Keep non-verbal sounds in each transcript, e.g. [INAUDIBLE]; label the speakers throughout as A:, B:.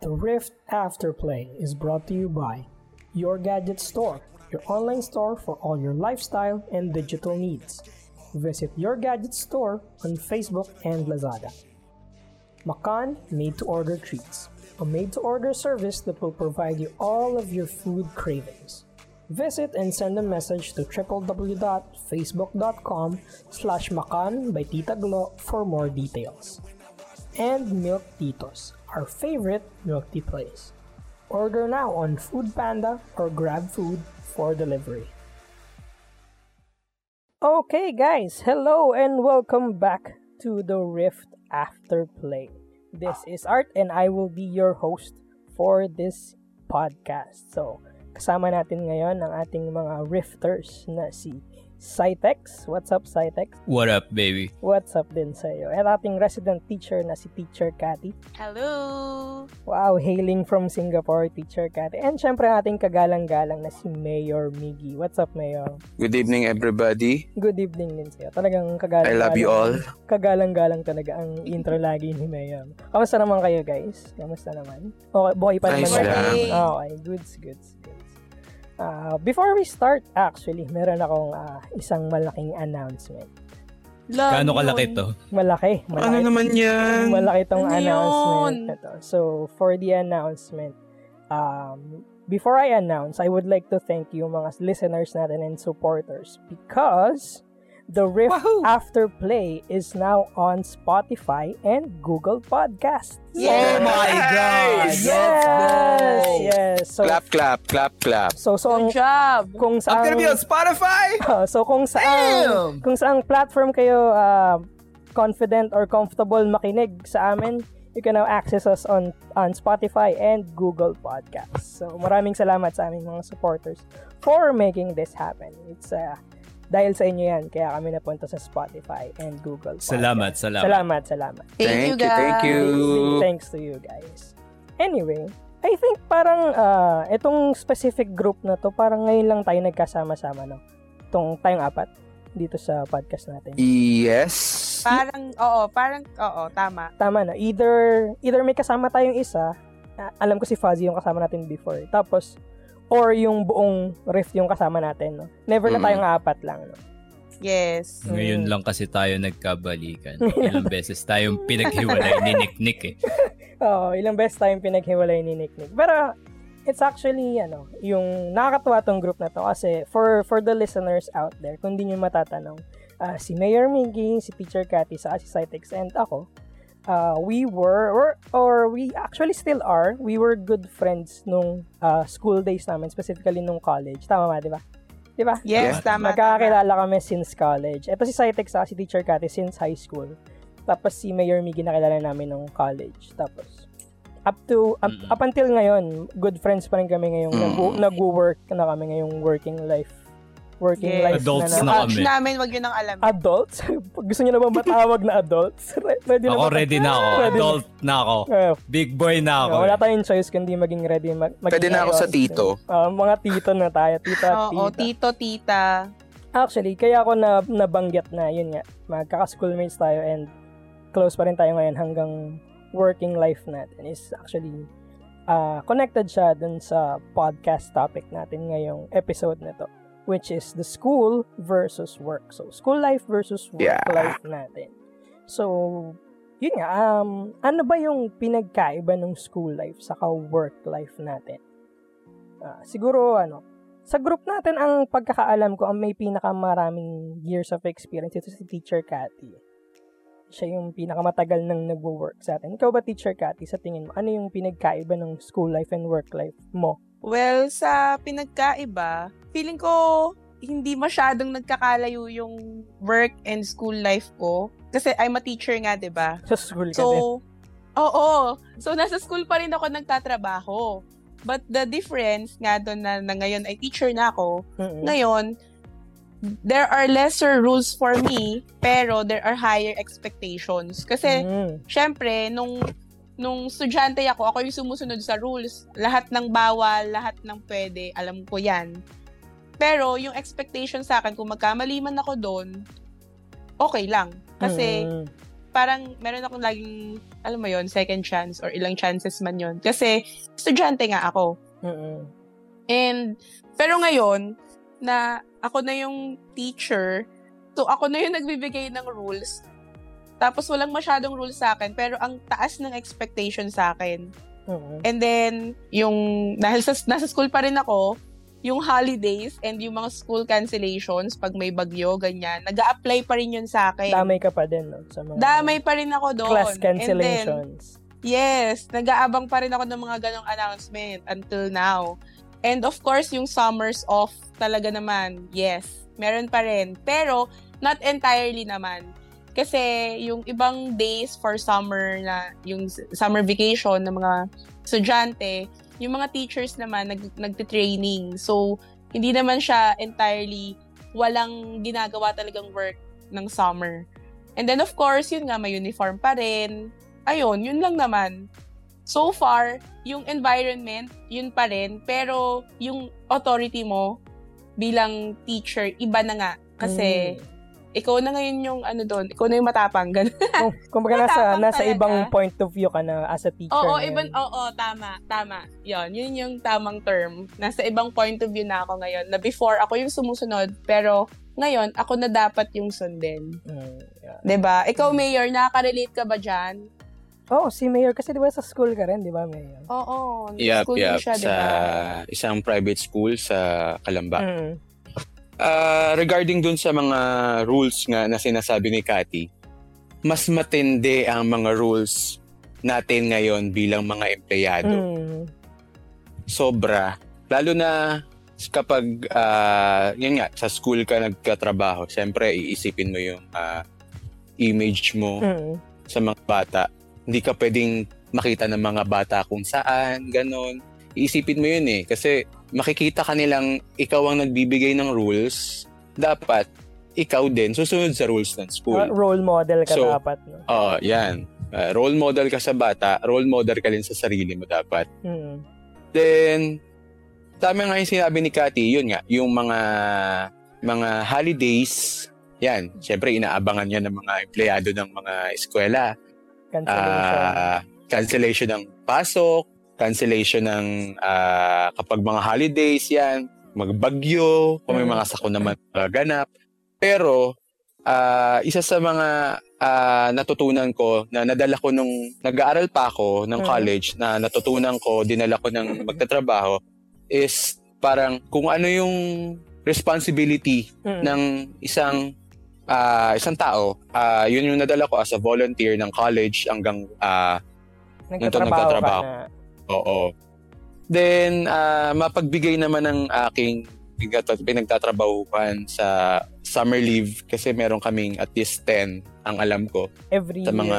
A: The Rift Afterplay is brought to you by Your Gadget Store, your online store for all your lifestyle and digital needs. Visit Your Gadget Store on Facebook and Lazada. Makan Made to Order Treats, a made to order service that will provide you all of your food cravings. Visit and send a message to www.facebook.com slash makan by Tita Glo for more details. And Milk Titos, our favorite milk tea place. Order now on Food Panda or Grab Food for delivery. Okay, guys, hello and welcome back to the Rift After Play. This is Art and I will be your host for this podcast. So, kasama natin ngayon ang ating mga rifters na si Cytex. What's up, Cytex?
B: What up, baby?
A: What's up din sa'yo? At ating resident teacher na si Teacher Cathy.
C: Hello!
A: Wow, hailing from Singapore, Teacher Cathy. And syempre ating kagalang-galang na si Mayor Miggy. What's up, Mayor?
D: Good evening, everybody.
A: Good evening din sa'yo. Talagang kagalang
D: I love you all.
A: Kagalang-galang talaga ang intro lagi ni Mayor. Kamusta naman kayo, guys? Kamusta naman? Okay, buhay pa naman.
D: Ayos
A: kayo?
D: lang.
A: Okay, goods, goods, goods. Ah, before we start, actually, meron akong ah, isang malaking announcement.
C: Love
B: Gaano
C: yun.
B: kalaki to?
A: Malaki. malaki.
D: Ano naman yan? [LAUGHS]
A: Malaki tong
C: Ano
A: announcement
C: yun?
A: na to. So, for the announcement, um, before I announce, I would like to thank you mga listeners natin and supporters because the Rift
C: Wahoo!
A: Afterplay is now on Spotify and Google Podcasts.
C: Yeah!
B: Oh my God!
A: Yes! Yes! So,
D: Clap, clap, clap, clap.
A: so, so, ang,
C: Good job!
A: kung
B: I'm
A: saan,
B: gonna be on Spotify! [LAUGHS]
A: so kung saan, kung saang platform kayo ah, confident or comfortable makinig sa amin, you can now access us on on Spotify and Google Podcasts. So maraming salamat sa aming mga supporters for making this happen. It's uh, dahil sa inyo yan, kaya kami napunta sa Spotify and Google Podcasts.
B: Salamat, salamat.
A: Salamat, salamat.
C: Thank,
D: Thank
C: you, guys!
D: thank you.
A: Thanks to you guys. Anyway, I think parang ah, itong specific group na to, parang ngayon lang tayo nagkasama-sama, no? Itong tayong apat dito sa podcast natin.
D: Yes.
C: Parang, oo, parang, oo, tama.
A: Tama na. Either, either may kasama tayong isa, alam ko si Fuzzy yung kasama natin before. Tapos, or yung buong rift yung kasama natin, no? Never na
D: Mm.
A: tayong apat lang, no?
C: Yes.
B: Ngayon lang kasi tayo nagkabalikan. Ilang beses tayong pinaghiwalay ni Nick Nick eh. [LAUGHS]
A: Oo, ilang beses tayong pinaghiwalay ni Nick Nick. Pero, it's actually, ano, yung nakakatuwa tong group na to kasi for for the listeners out there, kung di nyo matatanong, ah, si Mayor Miggy, si Teacher Cathy, sa si Cytex, and ako, uh, we were, or, or we actually still are, we were good friends nung ah, school days namin, specifically nung college. Tama ba, di ba? Di ba?
C: Yes,
D: Yeah.
C: tama.
A: Magkakakilala kami since college. Ito si Cytex sa si Teacher Cathy since high school. Tapos si Mayor Miggy nakilala namin nung college. Tapos up to up,
B: Mm-mm.
A: up until ngayon, good friends pa rin kami ngayong
D: Mm.
A: nag- nag-work na kami ngayong working life. Working
C: Yes.
A: life
B: Adults
A: na,
B: na
C: ouch
B: kami.
C: namin, wag yun ang alam.
A: Adults? [LAUGHS] Gusto niyo na ba matawag na adults? [LAUGHS] Re- ready na
B: Ako
A: ba?
B: ready na ako.
A: Ready
B: Adult na ako.
A: Eh,
B: Big boy na ako.
A: wala tayong choice kundi maging ready. Mag, maging
D: Pwede na ako sa tito.
A: Ah, mga tito na tayo. Tita at
C: Oo,
A: tita.
C: tito, tita.
A: Actually, kaya ako na nabanggit na yun nga, magkaka-schoolmates tayo and close pa rin tayo ngayon hanggang working life natin is actually ah, connected siya dun sa podcast topic natin ngayong episode na to which is the school versus work. So, school life versus work
D: Yeah.
A: life natin. So, yun nga, um, ano ba yung pinagkaiba ng school life sa work life natin? Ah, siguro, ano, sa group natin, ang pagkakaalam ko, ang may pinakamaraming years of experience, ito si Teacher Cathy. Siya yung pinakamatagal nang nagwo-work sa atin. Ikaw ba, Teacher Cathy, sa tingin mo, ano yung pinagkaiba ng school life and work life mo?
C: Well, sa pinagkaiba, feeling ko hindi masyadong nagkakalayo yung work and school life ko. Kasi I'm a teacher nga, 'di ba?
A: Sa school ka din.
C: So, oo. So, nasa school pa rin ako nagtatrabaho. But the difference nga doon na, na ngayon ay teacher na ako,
A: Mm-mm.
C: ngayon, there are lesser rules for me, pero there are higher expectations. Kasi,
A: Mm.
C: syempre, nung nung estudyante ako, ako yung sumusunod sa rules. Lahat ng bawal, lahat ng pwede, alam ko yan. Pero, yung expectation sa akin, kung magkamali man ako doon, okay lang. Kasi,
A: Mm.
C: parang meron akong laging, alam mo yon second chance or ilang chances man yon Kasi, estudyante nga ako.
A: Mm-mm.
C: And, pero ngayon, na ako na yung teacher, so ako na yung nagbibigay ng rules, tapos walang masyadong rules sa akin, pero ang taas ng expectation sa akin.
A: Mm-mm.
C: And then, yung, [LAUGHS] dahil sa, nasa school pa rin ako, yung holidays and yung mga school cancellations, pag may bagyo, ganyan, nag apply pa rin yun sa akin.
A: Damay ka pa din, no? Sa mga
C: Damay pa rin ako doon.
A: class
C: And then,
A: cancellations.
C: Yes, nag-aabang pa rin ako ng mga ganong announcement until now. And of course, yung summers off talaga naman, yes, meron pa rin. Pero, not entirely naman. Kasi yung ibang days for summer na, yung summer vacation ng mga estudyante, yung mga teachers naman nag, nagte-training. So, hindi naman siya entirely walang ginagawa talagang work ng summer. And then of course, yun nga, may uniform pa rin ayun, yun lang naman. So far, yung environment, yun pa rin. Pero, yung authority mo bilang teacher, iba na nga. Kasi,
A: Mm.
C: Ikaw na ngayon yung ano doon, ikaw na yung matapang. Ganun. [LAUGHS]
A: Kung, kumbaga nasa,
C: Matapang
A: nasa
C: talaga.
A: ibang point of view ka na as a teacher.
C: Oo,
A: ngayon.
C: ibang, oo, tama, tama. Yun, yun yung tamang term. Nasa ibang point of view na ako ngayon. Na before, ako yung sumusunod. Pero, ngayon, ako na dapat yung sundin.
A: Mm, yeah.
C: 'Di ba? Ikaw, Mayor, nakaka-relate ka ba dyan?
A: Oo, si Mayor kasi di ba sa school ka rin, di ba, Mayor?
C: Oo,
D: Yup,
C: school
D: yup.
C: din siya, di
D: Sa
C: ba?
D: isang private school sa Kalamba.
A: Mm.
D: Ah, regarding dun sa mga rules nga na sinasabi ni Cathy, mas matindi ang mga rules natin ngayon bilang mga empleyado.
A: Mm.
D: Sobra. Lalo na kapag, ah, yun nga, sa school ka nagkatrabaho, siyempre iisipin mo yung ah, image mo
A: Mm.
D: sa mga bata. Hindi ka pwedeng makita ng mga bata kung saan, ganon. Iisipin mo yun eh. Kasi makikita ka nilang ikaw ang nagbibigay ng rules. Dapat, ikaw din susunod sa rules ng school.
A: role model ka
D: So,
A: dapat, no?
D: Oo, yan. Ah, role model ka sa bata, role model ka rin sa sarili mo dapat.
A: Mm.
D: Then, tama nga yung sinabi ni Cathy, yun nga, yung mga mga holidays, yan, syempre inaabangan yan ng mga empleyado ng mga eskwela.
A: Cancellation.
D: Ah, cancellation ng pasok, cancellation ng ah, kapag mga holidays yan, magbagyo, kung may
A: Mm.
D: mga sako naman ganap. Pero, ah, isa sa mga ah, natutunan ko na nadala ko nung nag-aaral pa ako ng
A: Mm.
D: college na natutunan ko, dinala ko ng magtatrabaho is parang kung ano yung responsibility
A: Mm.
D: ng isang ah, isang tao, ah, yun yung nadala ko as a volunteer ng college hanggang ah,
A: nagtatrabaho,
D: nagtatrabaho.
A: ka na.
D: Oo. Then ah, mapagbigay naman ng aking pinagtat- pinagtatrabahuhan sa summer leave kasi meron kaming at least 10 ang alam ko
A: Every
D: sa
A: year.
D: mga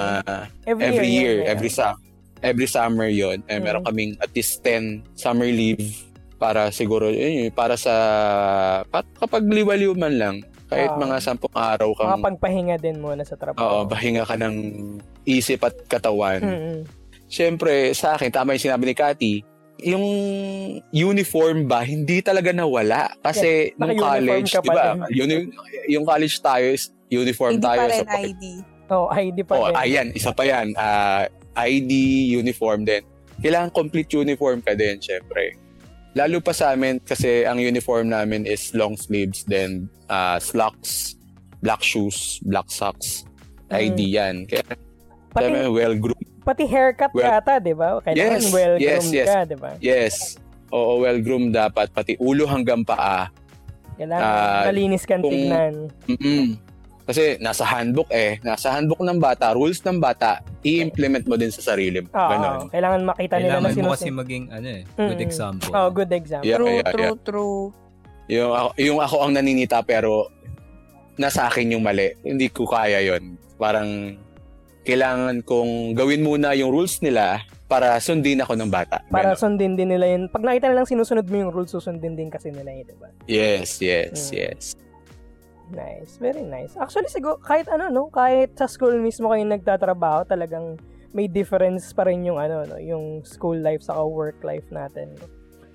A: every,
D: every
A: year,
D: year, every sa every summer yon eh, meron
A: Mm.
D: kaming at least 10 summer leave para siguro yun, yun, para sa pa, kapag liwaliw man lang kahit
A: Ah.
D: mga sampung araw kang
A: Makapagpahinga din muna sa
D: oo,
A: trabaho.
D: bahinga ka ng isip at katawan.
A: Mm-mm.
D: Siyempre, sa akin, tama yung sinabi ni Cathy, yung uniform ba, hindi talaga nawala. Kasi nung
A: naka-uniform
D: college,
A: ka
D: di
A: pa
D: ba, yun, yung, yung college tayo, is uniform
C: Hindi
D: tayo.
C: pa rin
D: sa
C: ID.
A: Oh, ID pa
D: Oh,
A: din.
D: ayan, isa pa yan. Ah, ID, uniform din. Kailangan complete uniform ka din, syempre. Lalo pa sa amin, kasi ang uniform namin is long sleeves, then ah, slacks, black shoes, black socks, ID yan. Kaya,
A: Pati,
D: syempre, well-groomed.
A: Pati haircut
D: Well-
A: yata, di ba? Kailangan
D: Yes,
A: well-groomed
D: yes, yes.
A: ka, di ba?
D: Yes. Oo, well-groomed dapat. Pati ulo hanggang paa.
A: Kailangan
D: Ah,
A: malinis kang
D: kung-
A: tignan.
D: Mm-mm. Kasi nasa handbook eh. Nasa handbook ng bata, rules ng bata, i-implement mo din sa sarili mo.
A: Oo,
D: Ganon.
A: kailangan makita nila na
B: Kailangan mo
A: sinusunod.
B: kasi maging ano eh, good
A: Mm-mm.
B: example.
A: Oh, good example.
D: Yeah,
C: True,
D: yeah,
C: true,
D: yeah.
C: true.
D: Yung, ako, yung ako ang naninita pero nasa akin yung mali. Hindi ko kaya yon Parang kailangan kong gawin muna yung rules nila para sundin ako ng bata.
A: Para
D: Ganon.
A: sundin din nila yun. Pag nakita nilang sinusunod mo yung rules, susundin din kasi nila yun, di ba?
D: Yes, yes,
A: Mm.
D: yes.
A: Nice. Very nice. Actually, siguro, kahit ano, no? Kahit sa school mismo kayo nagtatrabaho, talagang may difference pa rin yung ano, no? Yung school life sa work life natin. no?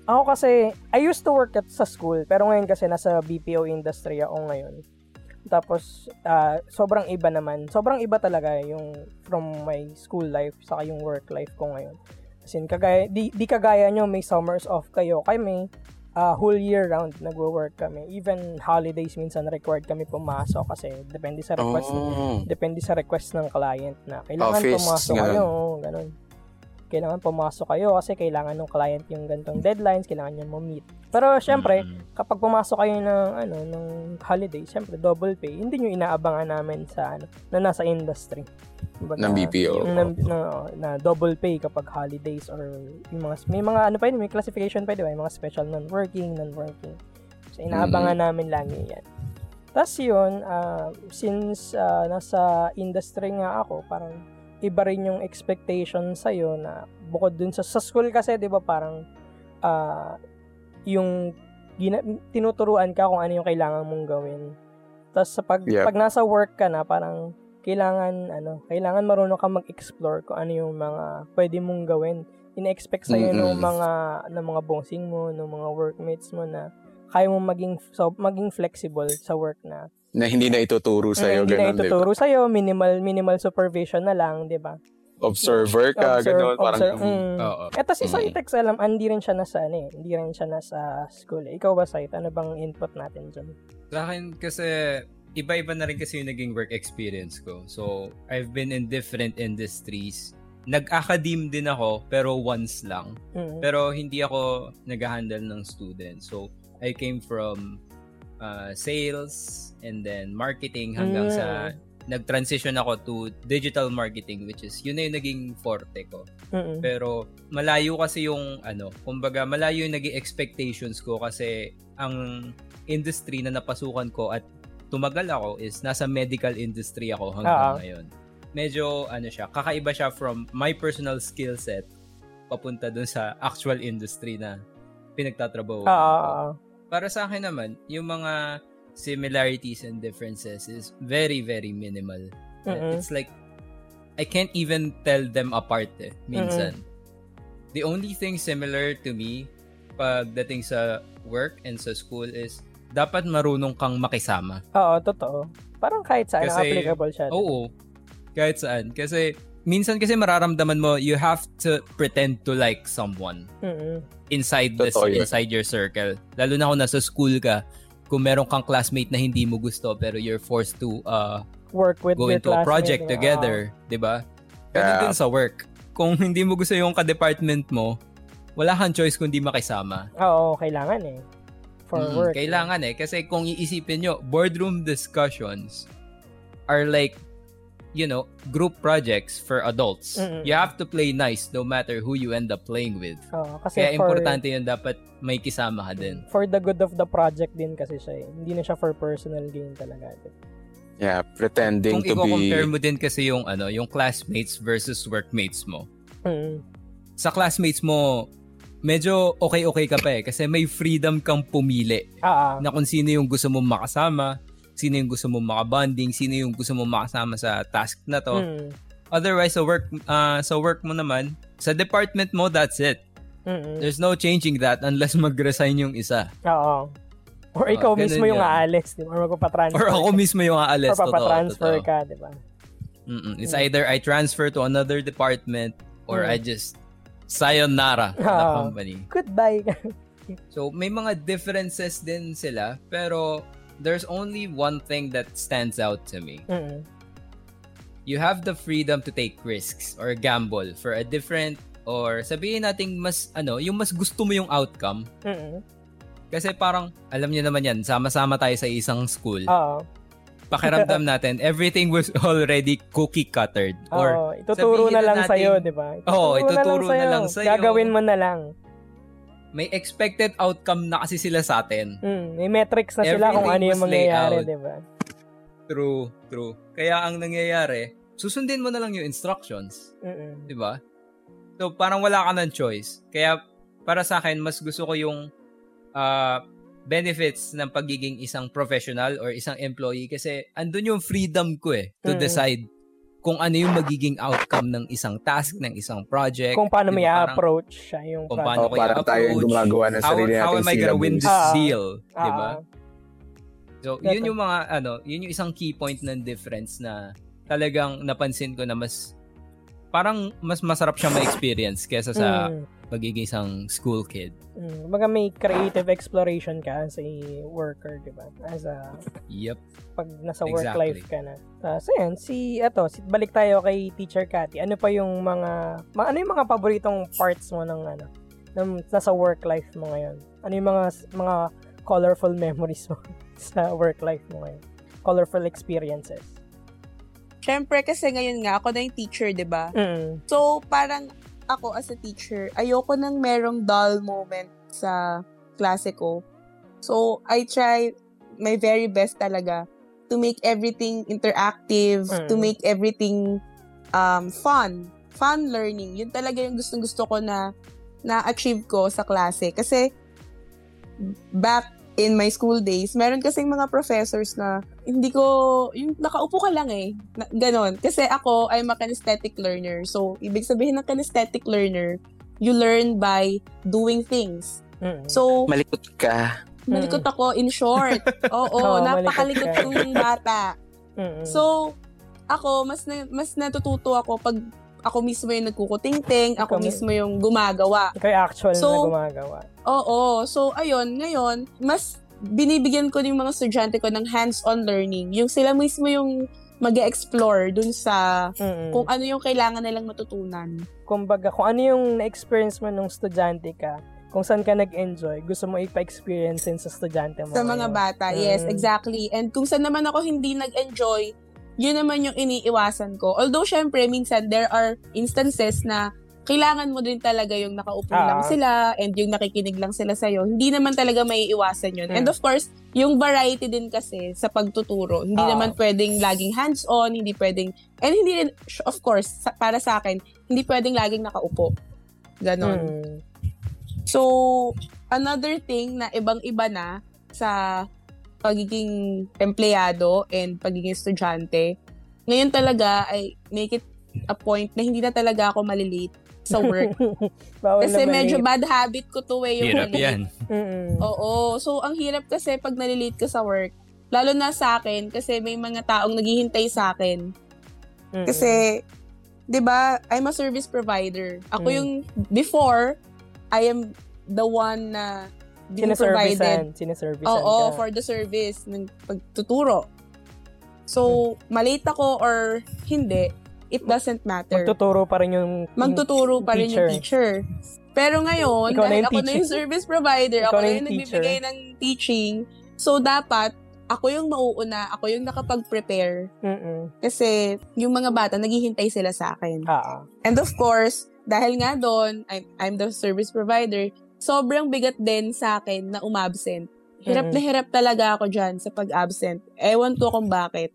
A: Ako kasi, I used to work at sa school, pero ngayon kasi nasa BPO industry ako ngayon. Tapos, ah, sobrang iba naman. Sobrang iba talaga yung from my school life sa yung work life ko ngayon. As in, kagaya, di, di kagaya nyo, may summers off kayo. Kami, uh, whole year round nagwo-work kami. Even holidays minsan required kami pumasok kasi depende sa request.
D: Oh.
A: Depende sa request ng client na kailangan
D: Office,
A: pumasok
D: ganun.
A: kayo, ganun. Kailangan pumasok kayo kasi kailangan ng client yung gantong deadlines, kailangan niya ma-meet. Pero syempre, kapag pumasok kayo ng ano ng holiday, syempre double pay. Hindi niyo inaabangan namin sa ano na nasa industry. Kumbaga,
D: Ng BPO.
A: Yung na, na, na double pay kapag holidays or yung mga may mga ano pa yun, may classification pa ba? Yung mga special non-working, non-working. So inaabangan namin lagi 'yan. Tapos yun, ah, since ah, nasa industry nga ako, parang iba rin yung expectation sa'yo na bukod dun sa, sa school kasi, di ba, parang ah, yung gina, tinuturuan ka kung ano yung kailangan mong gawin. Tapos sa pag,
D: Yep.
A: pag nasa work ka na, parang kailangan, ano, kailangan marunong ka mag-explore kung ano yung mga pwede mong gawin. Ina-expect sa'yo ng
D: Mm-mm.
A: mga, ng mga bossing mo, ng mga workmates mo na kaya mo maging so, maging flexible sa work na
D: Na hindi na ituturo
A: sa
D: sa'yo,
A: hindi na
D: ganun, di ba?
A: ituturo sa'yo, minimal minimal supervision na lang, 'di ba?
D: Observer ka,
A: Observe-
D: ganun. Parang,
A: observe- mm.
B: Oo.
A: Eto si
D: Mm.
A: Saitex, alam, hindi rin siya nasa, ano eh, hindi rin siya nasa school. eh. Ikaw ba, Sait? Ano bang input natin dyan?
B: Sa akin kasi, iba-iba na rin kasi yung naging work experience ko. So, I've been in different industries. Nag-academe din ako, pero once lang.
A: Mm.
B: Pero hindi ako nag-handle ng students. So, I came from uh, sales and then marketing hanggang
A: Mm.
B: sa nag-transition ako to digital marketing which is yun na yung naging forte ko.
A: Mm-mm.
B: Pero malayo kasi yung ano, kumbaga malayo yung naging expectations ko kasi ang industry na napasukan ko at tumagal ako is nasa medical industry ako hanggang
A: Oo.
B: ngayon. Medyo ano siya, kakaiba siya from my personal skill set papunta dun sa actual industry na pinagtatrabaho.
A: Oo, oo.
B: Para sa akin naman, yung mga similarities and differences is very very minimal.
A: Mm-mm.
B: It's like I can't even tell them apart eh, minsan. The only thing similar to me pagdating sa work and sa school is dapat marunong kang makisama.
A: Oo, totoo. Parang kahit saan,
B: Kasi-
A: applicable siya.
B: Oo. Kahit saan. Kasi minsan kasi mararamdaman mo you have to pretend to like someone
A: Mm-mm.
B: inside the
D: Totoo yun.
B: inside your circle. Lalo na kung nasa school ka, kung meron kang classmate na hindi mo gusto pero you're forced to uh,
A: Work with
B: go
A: your
B: into a project together, 'di ba? Ganun
D: Yeah.
B: din sa work. Kung hindi mo gusto yung ka-department mo, wala kang choice kundi makisama.
A: Oo, kailangan eh. For
B: Mm,
A: work.
B: Kailangan eh. Kasi kung iisipin nyo, boardroom discussions are like, you know, group projects for adults.
A: Mm-mm.
B: You have to play nice no matter who you end up playing with.
A: Oo, kasi
B: Kaya
A: for,
B: importante yun, dapat may kisama ka din.
A: for the good of the project din kasi siya eh. Hindi na siya for personal gain talaga.
D: yeah, pretending
B: Kung
D: to be...
B: i-compare mo din kasi yung ano, yung classmates versus workmates mo.
A: Mm.
B: Sa classmates mo, medyo okay-okay ka pa eh kasi may freedom kang pumili
A: Ah, ah.
B: na kung sino yung gusto mong makasama, sino yung gusto mong makabonding, sino yung gusto mong makasama sa task na to.
A: Mm.
B: Otherwise, sa work, ah, sa work mo naman, sa department mo, that's it.
A: Mm-mm.
B: There's no changing that unless mag-resign yung isa.
A: Oo. Or
B: Ah,
A: ikaw
B: ganun
A: mismo yung aalis, di ba? Or magpapatransfer.
B: Or ako mismo yung aalis.
A: Or papatransfer
B: totoo,
A: ka, di ba?
B: totoo. Mm-mm. It's either I transfer to another department or
A: Mm.
B: I just sayonara the
A: Ah.
B: company.
A: Goodbye. [LAUGHS]
B: So, may mga differences din sila, pero there's only one thing that stands out to me.
A: Mm-mm.
B: You have the freedom to take risks or gamble for a different or sabihin nating mas ano, yung mas gusto mo yung outcome.
A: Mm-mm.
B: Kasi parang, alam niyo naman yan, sama-sama tayo sa isang school.
A: Oo.
B: Pakiramdam [LAUGHS] natin, everything was [LAUGHS] already cookie cuttered. Or,
A: Oo, ituturo na lang
B: natin-
A: sa'yo, di ba?
B: Oo, ituturo na lang sa'yo.
A: Gagawin mo na lang.
B: May expected outcome na kasi sila sa atin.
A: Mm, may metrics na sila kung ano yung mangyayari, di ba?
B: True, true. Kaya ang nangyayari, susundin mo na lang yung instructions.
A: Mm-mm.
B: di ba? So, parang wala ka ng choice. Kaya, para sa akin, mas gusto ko yung ah, benefits ng pagiging isang professional or isang employee kasi andun yung freedom ko eh to
A: Mm.
B: decide kung ano yung magiging outcome ng isang task, ng isang project.
A: Kung paano may?
B: Parang
A: approach siya yung
B: Kung
A: project.
B: paano
D: Oh,
B: ko
D: parang tayo yung gumagawa ng
B: how,
D: sarili
B: how
D: nating
B: am I gonna win this
A: Ah.
B: deal? di ba?
A: Ah,
B: So, yun yung mga, ano, yun yung isang key point ng difference na talagang napansin ko na mas, parang mas masarap siya ma-experience kesa sa
A: Mm,
B: pagiging isang school kid.
A: mm. Baga may creative exploration ka as a worker, di ba? As a,
B: Yep.
A: pag nasa
B: Exactly.
A: work life ka na. Uh, so yan, si, eto, si, balik tayo kay Teacher Cathy. Ano pa yung mga, ma, ano yung mga paboritong parts mo ng, ano, ng, nasa work life mo ngayon? Ano yung mga, mga colorful memories mo [LAUGHS] sa work life mo ngayon? Colorful experiences.
C: Syempre, kasi ngayon nga, ako na yung teacher, di ba?
A: Mm.
C: So, parang ako as a teacher, ayoko nang merong dull moment sa klase ko. So, I try my very best talaga to make everything interactive,
A: Mm.
C: to make everything um, fun. Fun learning. Yun talaga yung gustong-gusto ko na na-achieve ko sa klase. Kasi, back in my school days, meron kasing mga professors na hindi ko, yung nakaupo ka lang eh. Na, ganon. Kasi ako, I'm a kinesthetic learner. So, ibig sabihin ng kinesthetic learner, you learn by doing things.
A: Mm.
C: So,
D: Malikot ka.
C: malikot ako in short. [LAUGHS] Oo,
A: Oo,
C: napakalikot
A: ka.
C: kong bata.
A: Mm-mm.
C: So, ako, mas na, mas natututo ako pag ako mismo yung nagkukuting-ting, ako
A: Ikaw mi-
C: mismo yung gumagawa.
A: Ikaw actual
C: So,
A: na gumagawa.
C: Oo. So, ayun, ngayon, mas binibigyan ko yung mga estudyante ko ng hands-on learning. Yung sila mismo yung mag explore dun sa
A: Mm-mm.
C: kung ano yung kailangan nilang matutunan.
A: kumbaga, kung ano yung na-experience mo nung estudyante ka, kung saan ka nag-enjoy, gusto mo ipa-experience sa estudyante mo.
C: Sa mga
A: ngayon.
C: bata, yes,
A: Mm.
C: exactly. And kung saan naman ako hindi nag-enjoy, yun naman yung iniiwasan ko. Although, syempre, minsan there are instances na kailangan mo din talaga yung nakaupo
A: Ah.
C: lang sila and yung nakikinig lang sila sa'yo. Hindi naman talaga may iwasan yun.
A: Mm.
C: And of course, yung variety din kasi sa pagtuturo. Hindi
A: Ah.
C: naman pwedeng laging hands-on, hindi pwedeng, and hindi rin, of course, sa- para sa akin, hindi pwedeng laging nakaupo. Ganon.
A: Mm.
C: So, another thing na ibang-iba na sa pagiging empleyado and pagiging estudyante, ngayon talaga ay make it a point na hindi na talaga ako malilate sa work. [LAUGHS]
A: Bawal
C: kasi medyo bad habit ko to eh. Yung
B: Hirap
C: malilate.
B: yan.
A: Mm-mm.
C: Oo. So, ang hirap kasi pag nalilate ka sa work, lalo na sa akin, kasi may mga taong naghihintay sa akin.
A: Mm-mm.
C: Kasi, 'di ba, I'm a service provider. Ako
A: Mm.
C: yung before I am the one na being provided.
A: Sineservicean
C: Oo,
A: ka.
C: for the service ng pagtuturo. So, malate ako or hindi, it doesn't matter.
A: Magtuturo pa rin yung
C: Magtuturo pa rin yung teacher. Pero ngayon,
A: Ikaw na
C: dahil
A: yung
C: ako na
A: teacher.
C: yung service provider,
A: Ikaw
C: ako
A: na
C: na
A: yung teacher.
C: nagbibigay ng teaching, so dapat, ako yung mauuna, ako yung nakapag-prepare.
A: Mm-mm.
C: Kasi yung mga bata, naghihintay sila sa akin.
A: Ah.
C: And of course, dahil nga doon, I'm, I'm the service provider, sobrang bigat din sa akin na umabsent. Hirap na hirap talaga ako dyan sa pag-absent. Ewan ko kung bakit.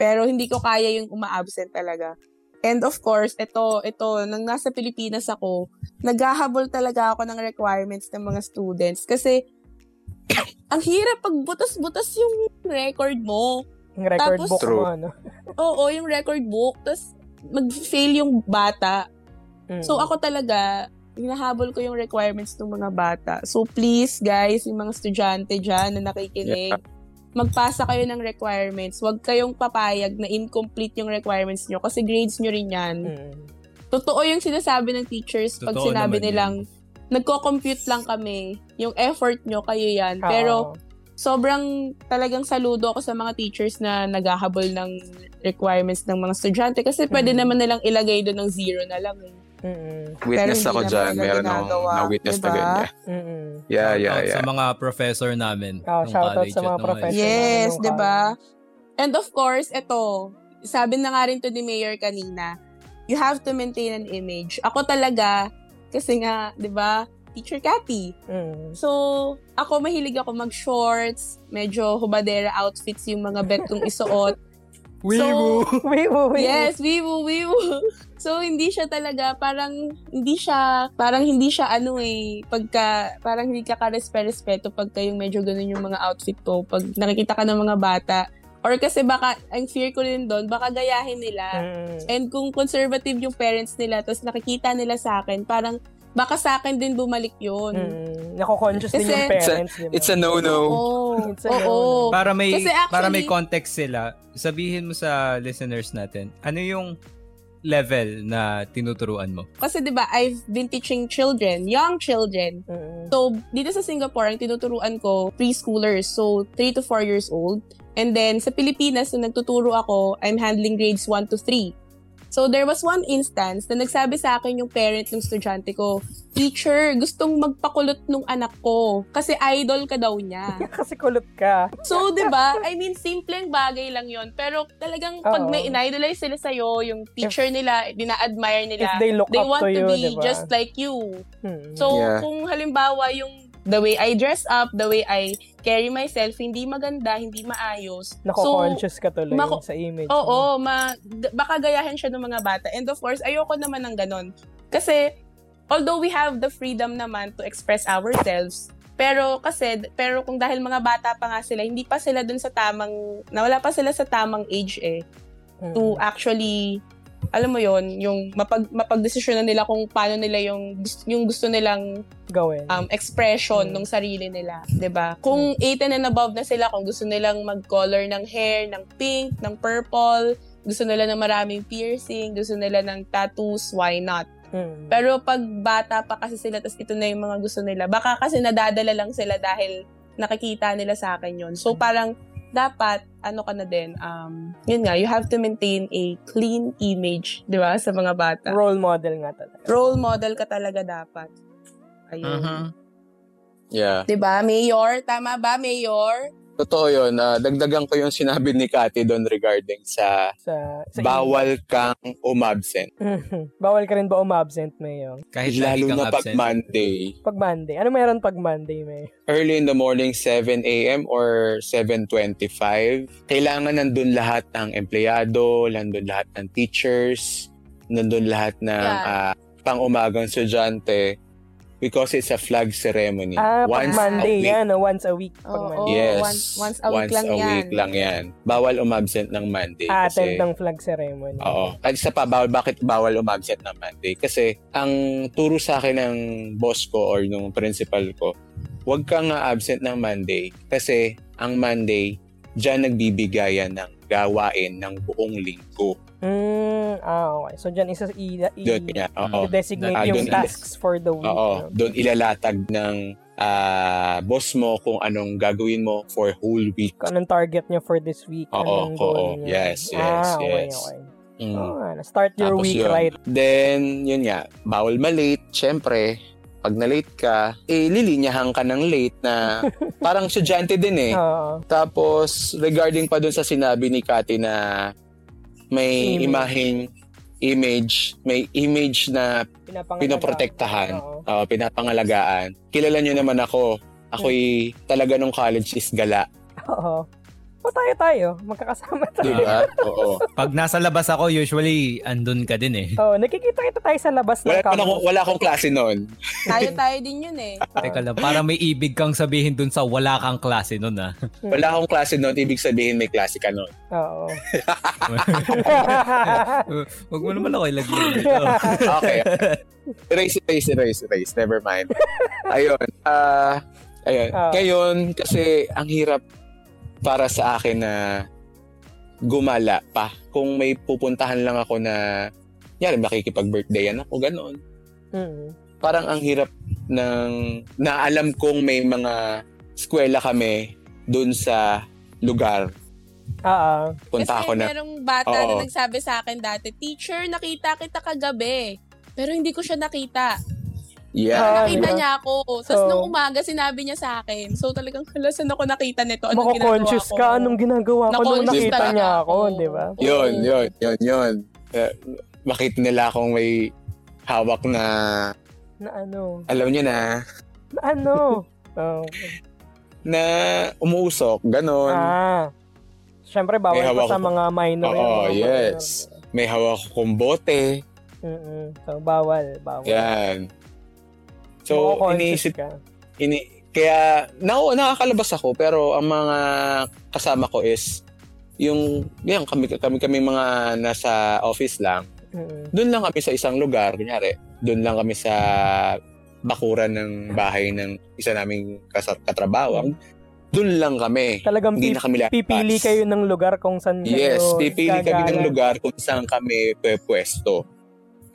C: Pero hindi ko kaya yung uma-absent talaga. And of course, ito, ito, nang nasa Pilipinas ako, naghahabol talaga ako ng requirements ng mga students. Kasi, [COUGHS] ang hirap pag butas-butas yung record mo.
A: Yung record
C: Tapos-
A: book mo, ano? [LAUGHS]
C: Oo, yung record book. Tapos, mag-fail yung bata.
A: Mm.
C: So ako talaga, hinahabol ko yung requirements ng mga bata. So please guys, yung mga estudyante dyan na nakikinig, magpasa kayo ng requirements. Huwag kayong papayag na incomplete yung requirements nyo kasi grades nyo rin yan.
A: Mm.
C: Totoo yung sinasabi ng teachers pag
B: Totoo
C: sinabi
B: naman
C: nilang nagko-compute lang kami. Yung effort nyo, kayo yan.
A: Oo.
C: Pero sobrang talagang saludo ako sa mga teachers na naghahabol ng requirements ng mga estudyante kasi pwede
A: Mhm.
C: naman nilang ilagay doon ng zero na lang. eh.
A: Mm-mm.
D: Witness
C: Pero
D: ako dyan. Meron akong na-witness na
C: diba?
D: ganyan.
A: Mm-mm.
D: Yeah, yeah,
B: Shoutout
D: yeah.
B: Sa mga professor namin.
A: Oh, shoutout
B: college
A: sa mga professor.
C: Yes, 'di ba? And of course, ito, sabi na nga rin to ni Mayor kanina, you have to maintain an image. Ako talaga, kasi nga, 'di ba, teacher Cathy.
A: Mm.
C: So, ako mahilig ako mag-shorts, medyo hubadera outfits yung mga bet kong isuot.
B: Weibo!
A: Wait, wait, wait.
C: Yes, wiwu, wiwu. [LAUGHS] So, hindi siya talaga, parang, hindi siya, parang hindi siya ano eh, pagka, parang hindi ka ka-respeto pagka yung medyo ganun yung mga outfit ko, pag nakikita ka ng mga bata. Or kasi baka, ang fear ko rin doon, baka gayahin nila.
A: Mm.
C: And kung conservative yung parents nila, tapos nakikita nila sa akin, parang baka sa akin din bumalik yun.
A: Mm, nako-conscious din yung parents, di ba?
D: It's a no-no.
C: Oo.
A: It's a
C: Oo.
A: no-no.
B: Para may
C: Kasi actually-
B: para may context sila, sabihin mo sa listeners natin, ano yung level na tinuturuan mo?
C: Kasi 'di ba, I've been teaching children, young children.
A: Mm,
C: So, dito sa Singapore, ang tinuturuan ko preschoolers, so 3 to 4 years old. And then sa Pilipinas, nung nagtuturo ako, I'm handling grades 1 to 3. So, there was one instance na nagsabi sa akin yung parent ng estudyante ko, Teacher, gustong magpakulot nung anak ko kasi idol ka daw niya. [LAUGHS]
A: Kasi kulot ka.
C: So, 'di ba? I mean, simpleng bagay lang 'yon, pero talagang pag
A: Oo.
C: may inidolize sila sa yung teacher nila, dina-admire nila,
A: If they look
C: they
A: up
C: want
A: to
C: to
A: you,
C: be
A: di ba?
C: just like you.
A: Mm.
C: So,
D: Yeah.
C: kung halimbawa yung the way I dress up, the way I carry myself, hindi maganda, hindi maayos.
A: Nako-conscious ka tuloy
C: mako-
A: sa image.
C: So, oo, ma, d- baka gayahin siya ng mga bata. And of course, ayoko naman ng ganon. Kasi, although we have the freedom naman to express ourselves, pero kasi, pero kung dahil mga bata pa nga sila, hindi pa sila dun sa tamang, nawala pa sila sa tamang age eh,
A: Mm.
C: to actually alam mo yon yung mapag mapagdesisyonan nila kung paano nila yung yung gusto nilang
A: gawin.
C: um, expression
A: Mm.
C: ng sarili nila, 'di ba? Kung 18 and above na sila, kung gusto nilang mag-color ng hair, ng pink, ng purple, gusto nila ng maraming piercing, gusto nila ng tattoos, why not?
A: Mm.
C: Pero pag bata pa kasi sila, tas ito na yung mga gusto nila, baka kasi nadadala lang sila dahil nakikita nila sa akin yon So parang dapat, ano ka na din, um, yun nga, you have to maintain a clean image, di ba, sa mga bata.
A: Role model nga talaga.
C: Role model ka talaga dapat. Ayun.
B: Mhm.
D: Yeah.
C: 'Di ba? Mayor, tama ba, Mayor?
D: Totoo yun. Ah, dagdagan ko yung sinabi ni Cathy doon regarding sa
A: Sa, sa
D: bawal kang umabsent. [LAUGHS]
A: Bawal ka rin ba umabsent, Mayo?
B: Kahit
D: Lalo na pag
B: absent.
D: Monday.
A: Pag Monday. Ano meron pag Monday, Mayo?
D: Early in the morning, 7 a.m. or 7.25. Kailangan nandun lahat ng empleyado, nandun lahat ng teachers, nandun lahat ng
C: Yeah.
D: ah, pang-umagang estudyante because it's a flag ceremony.
A: Ah, pag
D: Once
A: Monday
D: a week.
A: yan. no? Once a week. Pag. Monday.
D: Yes.
C: once- once a week lang yan.
D: week lang yan. Bawal umabsent ng Monday.
A: Ah,
D: kasi,
A: attend ng flag ceremony.
D: Oo. At isa pa, bawal, bakit bawal umabsent ng Monday? Kasi ang turo sa akin ng boss ko or ng principal ko, huwag kang absent ng Monday kasi ang Monday, dyan nagbibigayan ng gawain ng buong linggo.
A: Mm, ah, okay. So, dyan isa i- i-
D: Doon niya. Oo.
A: i-designate
D: Ah,
A: yung tasks for the week.
D: Oo. Doon ilalatag ng ah, boss mo kung anong gagawin mo for whole week.
A: Kung anong target niya for this week.
D: Oo, oo. Yes, yes,
A: ah, okay,
D: yes.
A: okay.
D: Mm.
A: Oo nga, start your
D: Tapos
A: week
D: yun.
A: right.
D: Then, yun nga, bawal malate. Siyempre, pag na-late ka, eh, lilinyahan ka ng late na [LAUGHS] parang estudyante din eh.
A: Oo.
D: Tapos, regarding pa dun sa sinabi ni Kati na may
A: Image.
D: imahing image, may image na pinoprotektahan, uh, pinapangalagaan. Kilala nyo naman ako. Ako'y talaga nung college is gala.
A: Oo. O tayo tayo. Magkakasama tayo.
D: Di ba? [LAUGHS] Oo.
B: Pag nasa labas ako, usually andun ka din eh.
A: Oo, nakikita kita tayo sa labas ng
D: Wala, pa
A: campus.
D: ako, wala akong klase noon.
C: Tayo-tayo din yun eh. [LAUGHS]
B: Teka lang, parang may ibig kang sabihin dun sa wala kang klase nun ah.
D: Wala akong klase noon, ibig sabihin may klase ka noon.
A: Oo. [LAUGHS]
B: Huwag mo naman ako ilagay dito.
D: Okay. erase, erase, erase, erase. Never mind. Ayun. Ah, ayun.
A: Ah.
D: Ngayon, kasi ang hirap para sa akin na gumala pa. Kung may pupuntahan lang ako na, yan, makikipag-birthdayan ako, gano'n.
A: Mm.
D: Parang ang hirap ng, na alam kong may mga eskwela kami dun sa lugar.
A: Oo.
D: Punta
C: Kasi
D: ako na,
C: merong bata
D: Oo.
C: na nagsabi sa akin dati, Teacher, nakita kita kagabi. Pero hindi ko siya nakita.
D: Yeah.
A: Ah,
C: nakita
A: diba?
C: niya ako. Tapos
A: So-
C: nung umaga, sinabi niya sa akin. So talagang, hala, saan ako nakita nito? Anong ginagawa
A: Mako-conscious
C: ko?
A: ka. Anong ginagawa ko nung nakita niya ako,
C: ako.
A: di ba?
D: Yun,
C: Oo.
D: yun, yun, yun. Uh, makita nila akong may hawak na,
A: Na ano?
D: alam niyo na,
A: Na ano? [LAUGHS] Oh.
D: na umuusok, ganon.
A: Ah. Siyempre, bawal pa sa mga minor.
D: Oo,
A: yung mga
D: yes. May hawak akong bote.
A: minor. Mm-mm. So, bawal. Bawal.
D: Yan. So, iniisip,
A: ka.
D: ini, kaya, na, nakakalabas ako, pero ang mga kasama ko is, yung, yan, kami, kami, kami mga nasa office lang,
A: Mm-mm.
D: Doon lang kami sa isang lugar, kunyari, doon lang kami sa bakuran ng bahay ng isa naming katrabaho. Doon lang kami.
A: Talagang
D: Hindi
A: pip-
D: na kami lalabas.
A: pipili kayo ng lugar kung saan
D: Yes,
A: kayo
D: pipili kami ng lugar kung saan kami pwesto.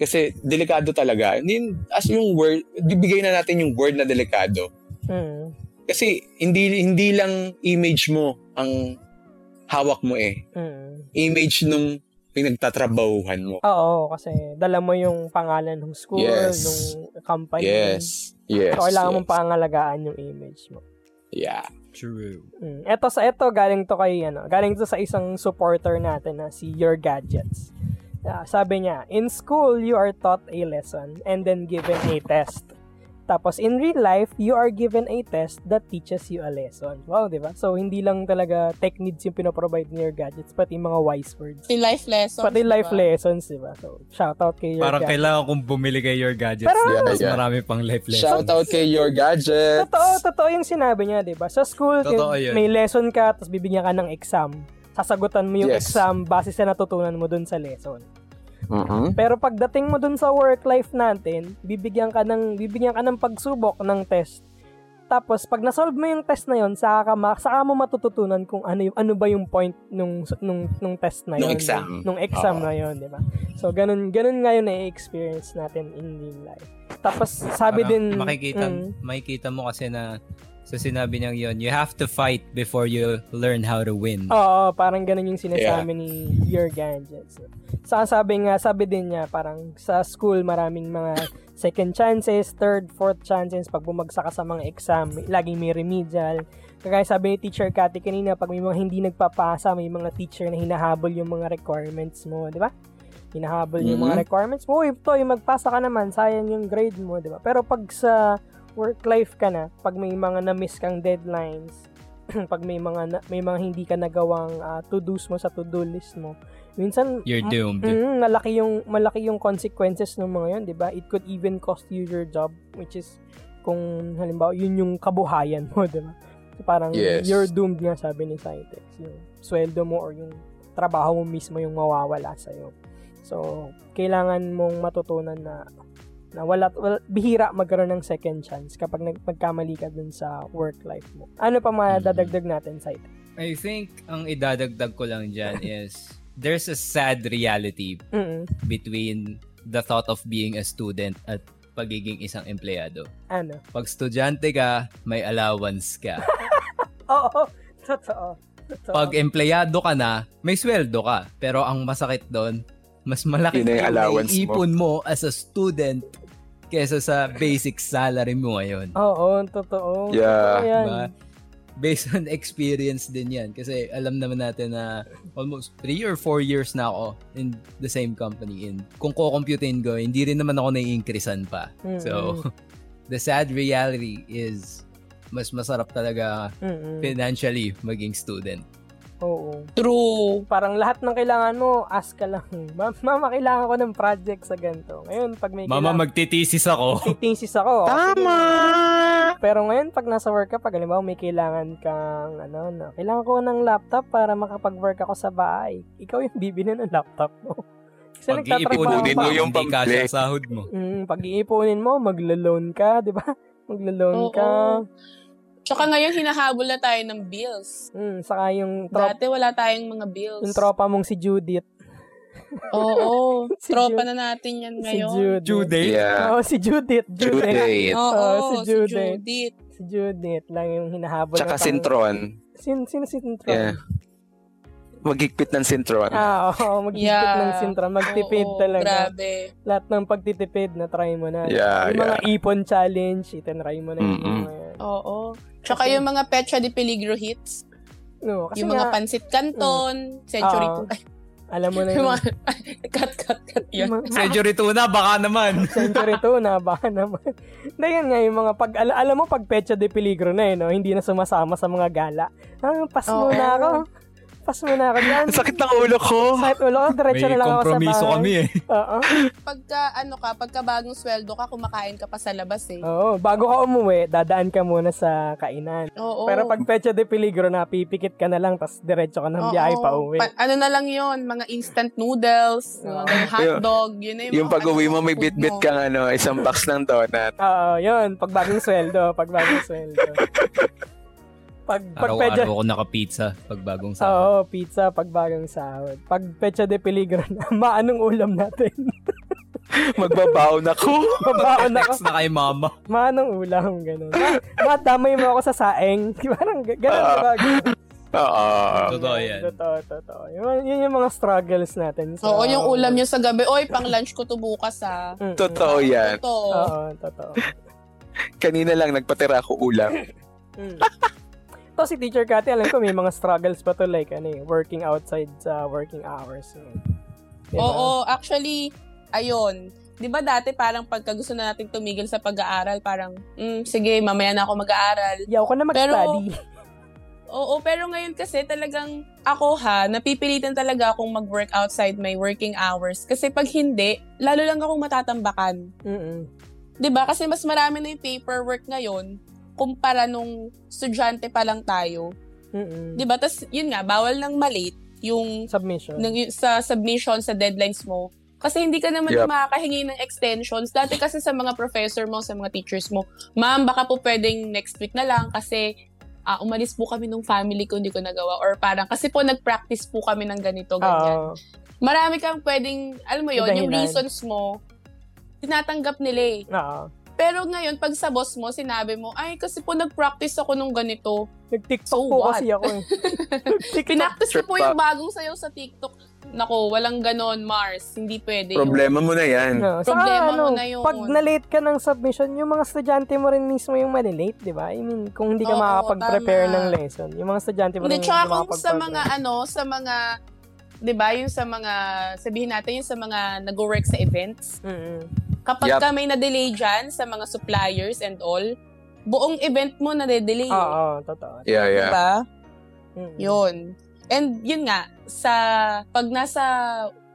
D: Kasi delikado talaga. Hindi, as yung word, bibigay na natin yung word na delikado.
A: Mm.
D: Kasi hindi hindi lang image mo ang hawak mo eh.
A: Mm.
D: Image nung pinagtatrabahuhan mo.
A: Oo, kasi dala mo yung pangalan ng school,
D: Yes.
A: ng company.
D: Yes. Yes.
A: So, kailangan
D: yes.
A: mong pangalagaan yung image mo.
D: Yeah.
B: True.
A: Mm. Eto sa eto galing to kay ano, galing to sa isang supporter natin na si Your Gadgets. Ah, sabi niya, in school you are taught a lesson and then given a test. Tapos in real life, you are given a test that teaches you a lesson. Wow, 'di ba? So hindi lang talaga tech needs yung pinoprovide ni Your Gadgets, pati mga wise words.
C: Si life lessons.
A: Pati life
C: diba?
A: lessons, 'di ba? So shout out kay Your
B: Parang
A: Gadgets.
B: kailangan kong bumili kay Your Gadgets.
A: Pero-
B: mas
D: Yeah, yeah.
B: marami pang life lessons.
D: Shout out kay Your Gadgets.
A: Totoo, totoo yung sinabi niya, 'di ba? Sa school,
B: Totoo yun.
A: may lesson ka tapos bibigyan ka ng exam. Sasagutan mo yung
D: Yes.
A: exam base sa natutunan mo dun sa lesson.
D: Mhm.
A: Pero pagdating mo dun sa work life natin, bibigyan ka ng bibigyan ka ng pagsubok ng test. Tapos pag na-solve mo yung test na yon, saka ka ma- saka mo matututunan kung ano yung, ano ba yung point nung nung nung test na
D: Nung
A: yon.
D: exam.
A: Nung exam
D: Oo.
A: na yon, di ba? So ganun ganun ngayon na experience natin in real life. Tapos sabi
B: Parang
A: din
B: makikita,
A: mm,
B: makikita mo kasi na sa sinabi niyang yon, you have to fight before you learn how to win.
A: Oo, parang ganun yung sinasabi ni Your Gadgets. Sa sabi nga, sabi din niya, parang sa school maraming mga second chances, third, fourth chances pag bumagsak ka sa mga exam, laging may remedial. Kagaya sabi ni Teacher Cathy kanina, pag may mga hindi nagpapasa, may mga teacher na hinahabol yung mga requirements mo, di ba? Hinahabol yung mga
D: Mhm.
A: requirements mo. Uy, Toy, magpasa ka naman, sayang yung grade mo, di ba? Pero pag sa work life ka na, pag may mga na-miss kang deadlines, [CLEARS THROAT] pag may mga na- may mga hindi ka nagawang ah, to-dos mo sa to-do list mo, minsan
B: You're doomed.
A: mm, malaki yung malaki yung consequences ng mga 'yon, 'di ba? It could even cost you your job, which is kung halimbawa yun yung kabuhayan mo, [LAUGHS] 'di ba? So, parang
D: Yes.
A: you're doomed nga sabi ni Cytex. Yung sweldo mo or yung trabaho mo mismo yung mawawala sa iyo. So, kailangan mong matutunan na na wala, wala bihira magkaroon ng second chance kapag nag, magkamali ka dun sa work life mo. Ano pa madadagdag natin, Cytex?
B: I think ang idadagdag ko lang dyan [LAUGHS] is there's a sad reality
A: Mm
B: between the thought of being a student at pagiging isang empleyado.
A: Ano?
B: Pag estudyante ka, may allowance ka. [LAUGHS]
A: Oo, totoo. Totoo.
B: Pag empleyado ka na, may sweldo ka. Pero ang masakit doon, mas malaki
D: Yun na yung allowance mo.
B: ipon mo as a student kesa sa basic salary mo ngayon.
A: Oo, totoo.
D: Yeah.
A: Totoo yan.
B: Diba? Based on experience din yan. Kasi alam naman natin na almost 3 or 4 years na ako in the same company. And kung kukomputin ko, hindi rin naman ako nai-increasean pa.
A: Mm-mm.
B: So, [LAUGHS] the sad reality is mas masarap talaga
A: Mm-mm.
B: financially maging student.
A: Oo.
C: True.
A: Parang lahat ng kailangan mo, ask ka lang. [LAUGHS] Ma- Mama, kailangan ko ng project sa ganito. Ngayon, pag may
B: Mama,
A: kailangan,
B: magtitisis ako. [LAUGHS]
A: titisis ako.
C: Tama!
A: Pero ngayon, pag nasa work ka, pag halimbawa may kailangan kang, ano, na, kailangan ko ng laptop para makapag-work ako sa bahay. Ikaw yung bibili ng laptop mo. [LAUGHS] Kasi nagtatrabaho
B: Pag-iipunin
A: pa.
B: mo
D: yung
B: yung hindi kasya sahod mo.
A: Mm, pag-iipunin mo, maglo-loan ka, di ba? Maglo-loan
C: Oo.
A: ka.
C: Tsaka ngayon, hinahabol na tayo ng bills.
A: Mm, saka yung, trop-
C: Dati wala tayong mga bills.
A: yung tropa mong si Judith.
C: Oo. [LAUGHS]
A: Si
C: tropa
A: Ju-
C: na natin yan
A: Si
C: ngayon.
A: Judith.
B: Judith?
D: Yeah.
A: Oo, si Judith. Judith.
D: Judith.
C: Oo,
A: Oo, si
C: si
A: Judith.
C: Judith.
A: Si Judith lang yung hinahabol.
D: Tsaka
A: na
D: Sintron.
A: Sin, sino si Sintron?
D: Yeah. Magigpit ng Sintron.
A: Ah, oo. Mag-isip
C: Yeah.
A: ng Sintron. Magtipid
C: Oo,
A: talaga.
C: Grabe.
A: Lahat ng pagtitipid na try mo na.
D: Yeah,
A: yung mga ipon challenge, itinry mo na yung
D: Mm-mm.
A: mga yan.
C: Oo. Tsaka yung mga Petra de Peligro hits.
A: No, kasi
C: yung mga
A: nga,
C: Pansit Canton, Century
A: Oo.
C: 2. Ay,
A: alam mo na [LAUGHS]
C: yung [LAUGHS] cut, cut, cut yun.
A: mga-
B: Century 2 na, baka naman. [LAUGHS]
A: Century 2 na, baka naman. Na yan nga, yung mga pag, ala, alam mo, pag Pecha de Peligro na eh, no? hindi na sumasama sa mga gala. Ah, pass
C: Oo.
A: muna ako. Pas mo na ako dyan. [LAUGHS]
D: Sakit ng ulo ko.
A: Sakit ulo ko, diretso
B: May
A: na lang ako sa
B: kompromiso
A: bahay.
B: kami eh.
A: Oo.
C: Pagka, ano ka, pagka bagong sweldo ka, kumakain ka pa sa labas eh.
A: Oo, bago ka umuwi, dadaan ka muna sa kainan.
C: Oo.
A: Pero pag pecha de peligro na, pipikit ka na lang, tapos diretso ka ng biyahe pa uwi.
C: Pa- ano na lang yon mga instant noodles,
A: Oo.
C: mga hotdog, yun na yung,
D: Yung
C: mga
D: pag uwi mo, may bit-bit kang ano, isang box ng donut.
A: Oo, yun. Pag bagong sweldo, pag bagong sweldo. [LAUGHS] Pag, pag pecha,
B: Araw-araw ako naka-pizza pag bagong sahod.
A: Oo, pizza pag bagong sahod. Pag pecha de peligro na, [LAUGHS] maanong ulam natin? [LAUGHS]
D: Magbabaon ako. [LAUGHS]
A: Babaon ako.
B: Text na kay mama.
A: Maanong ulam, ganun. Ma, ma, damay mo ako sa saeng. Parang ganun,
D: Ah.
A: diba?
D: Oo.
B: Totoo yan.
A: Totoo, totoo. Yun, yun yung mga struggles natin. sa-
C: Oo, yung ulam nyo sa gabi, oy, pang lunch ko to bukas ah.
A: Mm, mm.
D: Totoo yan.
C: Totoo.
A: Oo, totoo.
D: Kanina lang, nagpatira ako ulam.
A: To si Teacher Cathy, alam ko may mga struggles pa to like ano eh, working outside sa working hours. Diba?
C: Oo, actually, ayun. 'Di ba dati parang pagka gusto na nating tumigil sa pag-aaral, parang, mm, sige, mamaya na ako mag-aaral.
A: Yaw ko na mag-study. [LAUGHS]
C: Oo, pero ngayon kasi talagang ako ha, napipilitan talaga akong mag-work outside my working hours. Kasi pag hindi, lalo lang akong matatambakan.
A: Mm-mm.
C: 'Di ba? Kasi mas marami na yung paperwork ngayon kumpara nung estudyante pa lang tayo.
A: Mm-mm.
C: 'Di ba? Tas yun nga, bawal nang malate yung
A: Submission.
C: ng, sa submission sa deadlines mo. Kasi hindi ka naman
D: Yep.
C: makakahingi ng extensions. Dati kasi sa mga professor mo, sa mga teachers mo, ma'am, baka po pwedeng next week na lang kasi ah, umalis po kami ng family ko, hindi ko nagawa. Or parang, kasi po nag-practice po kami ng ganito, ganyan.
A: Oo.
C: Marami kang pwedeng, alam mo yon yung reasons mo, tinatanggap nila eh.
A: Oo.
C: Pero ngayon, pag sa boss mo, sinabi mo, ay, kasi po nag-practice ako nung ganito.
A: Nag-TikTok
C: So
A: po
C: what?
A: kasi ako eh. [LAUGHS]
C: Pinactice ko po yung bagong sayo sa TikTok. Nako, walang ganon, Mars. Hindi pwede yun.
D: Problema mo na yan.
A: No, saka
C: Problema mo
A: ano,
C: na yun.
A: Pag na-late ka ng submission, yung mga estudyante mo rin mismo yung malilate, di ba? I mean, kung hindi ka
C: Oo,
A: makakapag-prepare
C: tama.
A: ng lesson, yung mga estudyante mo rin
C: Hindi,
A: yung
C: tsaka kung sa mga ano, sa mga, di ba, yung sa mga, sabihin natin, yung sa mga nag-work sa events,
A: Mm-mm.
C: Kapag
D: Yup.
C: ka may na-delay dyan sa mga suppliers and all, buong event mo na-delay.
A: Oo, oo, totoo.
D: Yeah, yeah.
C: ba?
A: Mm-mm.
C: Yun. And yun nga, sa, pag nasa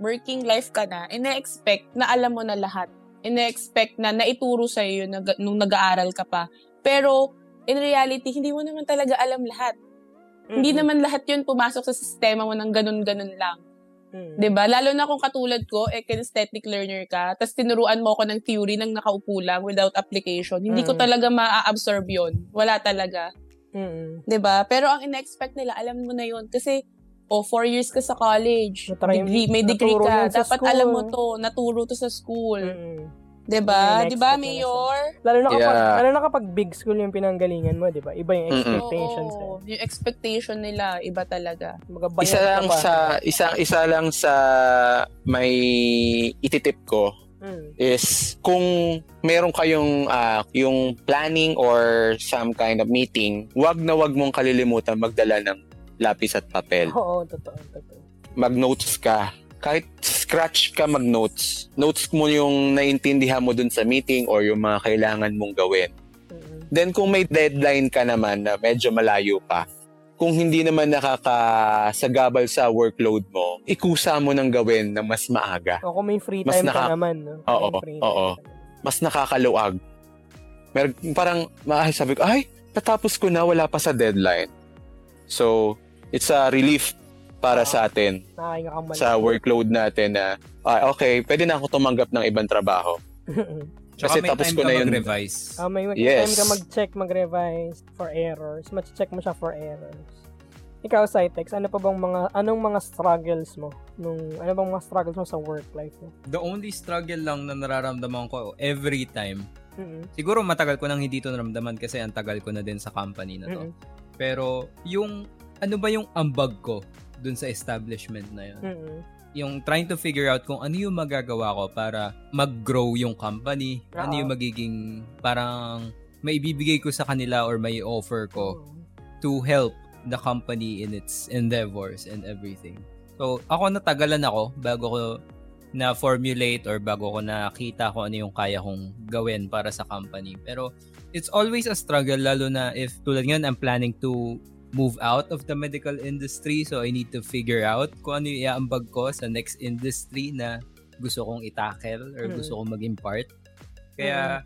C: working life ka na, ina-expect na alam mo na lahat. Ina-expect na naituro sa'yo yun nag- nung nag-aaral ka pa. Pero, in reality, hindi mo naman talaga alam lahat. Hindi
A: Mm-mm.
C: naman lahat yun pumasok sa sistema mo ng ganun-ganun lang.
A: Mm-mm.
C: 'Di ba Lalo na kung katulad ko, eh, kinesthetic learner ka, tapos tinuruan mo ako ng theory ng nakaupo lang without application. Hindi ko
A: Mm.
C: talaga ma-absorb yun. Wala talaga.
A: Mm-mm.
C: 'Di ba Pero ang ina-expect nila, alam mo na yun. Kasi, o four years ka sa college,
A: Natry-
C: degree, may degree ka, dapat
A: school.
C: alam mo to, naturo to sa school.
A: Mm-mm.
C: 'Di ba
A: Yun yung
C: 'Di ba
A: ina-expect nila
C: Mayor?
A: Lalo na kapag,
D: Yeah.
A: lalo na kapag big school yung pinanggalingan mo, di ba? Iba yung expectations. eh.
C: Oo, yung expectation nila, iba talaga.
A: Mga bayad
D: Isa lang sa isa isa lang sa may ititip ko
A: Mm.
D: is kung meron kayong ah, yung planning or some kind of meeting, wag na wag mong kalilimutan magdala ng lapis at papel.
A: Oo, totoo, totoo.
D: Mag-notes ka. Kahit scratch ka mag-notes. Notes mo yung naintindihan mo dun sa meeting or yung mga kailangan mong gawin.
A: Mm-mm.
D: Then kung may deadline ka naman na medyo malayo pa, kung hindi naman nakakasagabal sa workload mo, ikusa mo nang gawin na mas maaga.
A: O kung may free
D: Mas
A: time
D: naka-
A: ka naman, no? Kung
D: Oo, oo. Mas nakakaluag. Mer parang ay, sabi ko, ay, natapos ko na, wala pa sa deadline. So, it's a relief para sa atin sa workload natin na, ah, okay, pwede na ako tumanggap ng ibang trabaho. [LAUGHS] Kasi
B: may
D: tapos
B: time
D: ko na yun.
B: mag-revise.
A: Ah, may mag-
D: Yes.
A: time ka mag-check, mag-revise for errors. Mag-check mo siya for errors. Ikaw, Cytex, ano pa bang mga, anong mga struggles mo? Nung, ano bang mga struggles mo sa work life mo?
B: The only struggle lang na nararamdaman ko every time,
A: Mm-mm.
B: siguro matagal ko nang hindi to naramdaman kasi ang tagal ko na din sa company na to.
A: Mm-mm.
B: Pero yung, ano ba yung ambag ko dun sa establishment na yun?
A: Mm-mm.
B: Yung trying to figure out kung ano yung magagawa ko para mag-grow yung company. Ano
A: Oo.
B: yung magiging parang maibibigay ko sa kanila or may offer ko to help the company in its endeavors and everything. So, ako natagalan ako bago ko na-formulate or bago ko nakita kung ano yung kaya kong gawin para sa company. Pero, it's always a struggle lalo na if tulad ngayon I'm planning to move out of the medical industry. So I need to figure out kung ano yung iaambag ko sa next industry na gusto kong itackle or
A: Mm.
B: gusto kong maging part. Kaya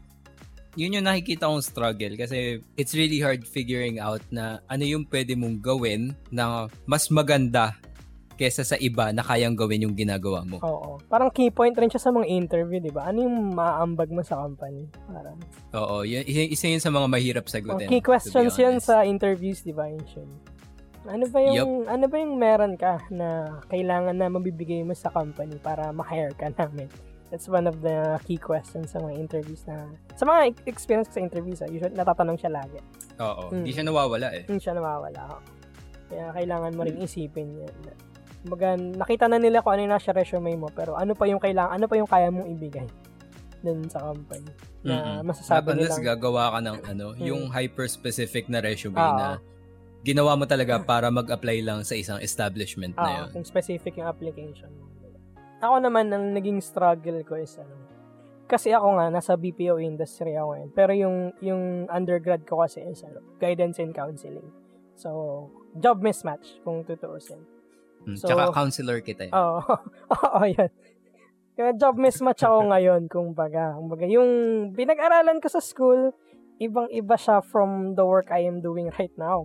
B: yun yung nakikita kong struggle kasi it's really hard figuring out na ano yung pwede mong gawin na mas maganda kesa sa iba na kayang gawin yung ginagawa mo.
A: Oo. Parang key point rin siya sa mga interview, di ba? Ano yung maaambag mo sa company? Parang,
B: Oo, yun, isa, isa yun sa mga mahirap
A: oh,
B: sagutin.
A: key
B: to be
A: questions yun sa interviews, di ba, Yun. Ano ba yung ano ba yung meron ka na kailangan na mabibigay mo sa company para ma-hire ka namin? That's one of the key questions sa mga interviews na sa mga experience sa interviews, ah, usually natatanong siya lagi.
B: Oo,
A: Mm.
B: hindi siya nawawala eh.
A: Hindi siya nawawala. Kaya kailangan mo rin isipin yan. Kumbaga, nakita na nila kung ano yung nasa resume mo, pero ano pa yung kailangan, ano pa yung kaya mong ibigay dun sa company na
B: Mm-mm.
A: masasabi
B: Unless
A: nila.
B: gagawa ka ng ano,
A: Mm.
B: yung hyper-specific na resume
A: Oo.
B: na ginawa mo talaga para mag-apply lang sa isang establishment na
A: Ah,
B: yun.
A: kung specific yung application mo. Ako naman, ang naging struggle ko is ano, kasi ako nga, nasa BPO industry ako ngayon. Pero yung, yung undergrad ko kasi is ano, guidance and counseling. So, job mismatch, kung tutuusin.
B: Mm,
A: So-
B: Tsaka counselor kita eh.
A: Oo. [LAUGHS] Oo, yun. Kaya job mismatch ako ngayon, kung baga. Kung baga, yung pinag-aralan ko sa school, ibang-iba siya from the work I am doing right now.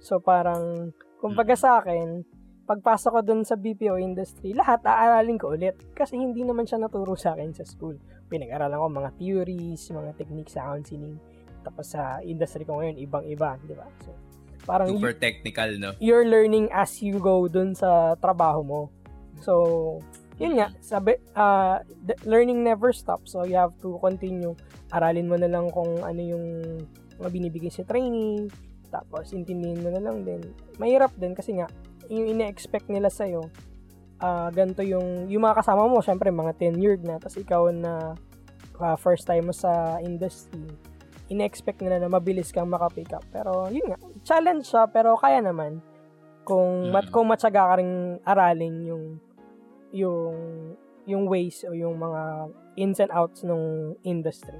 A: So, parang, kung baga sa akin, pagpasok ko dun sa BPO industry, lahat aaralin ko ulit. Kasi hindi naman siya naturo sa akin sa school. Pinag-aralan ko mga theories, mga techniques sa counseling. Tapos sa industry ko ngayon, ibang-iba, di ba? So, parang
B: Super technical, no?
A: you're learning as you go dun sa trabaho mo. So, yun nga, sabi, uh, learning never stops. So, you have to continue. Aralin mo na lang kung ano yung mga binibigay sa training. Tapos, intindihin mo na lang din. Mahirap din kasi nga, yung ine-expect nila sa'yo, ah ganito yung, yung mga kasama mo, syempre, mga tenured na. Tapos, ikaw na ah, first time mo sa industry, ine-expect nila na mabilis kang makapick up. Pero, yun nga, challenge siya, pero kaya naman. Kung, mat,
B: Mm.
A: kung matyaga ka rin aralin yung, yung, yung ways o yung mga ins and outs ng industry.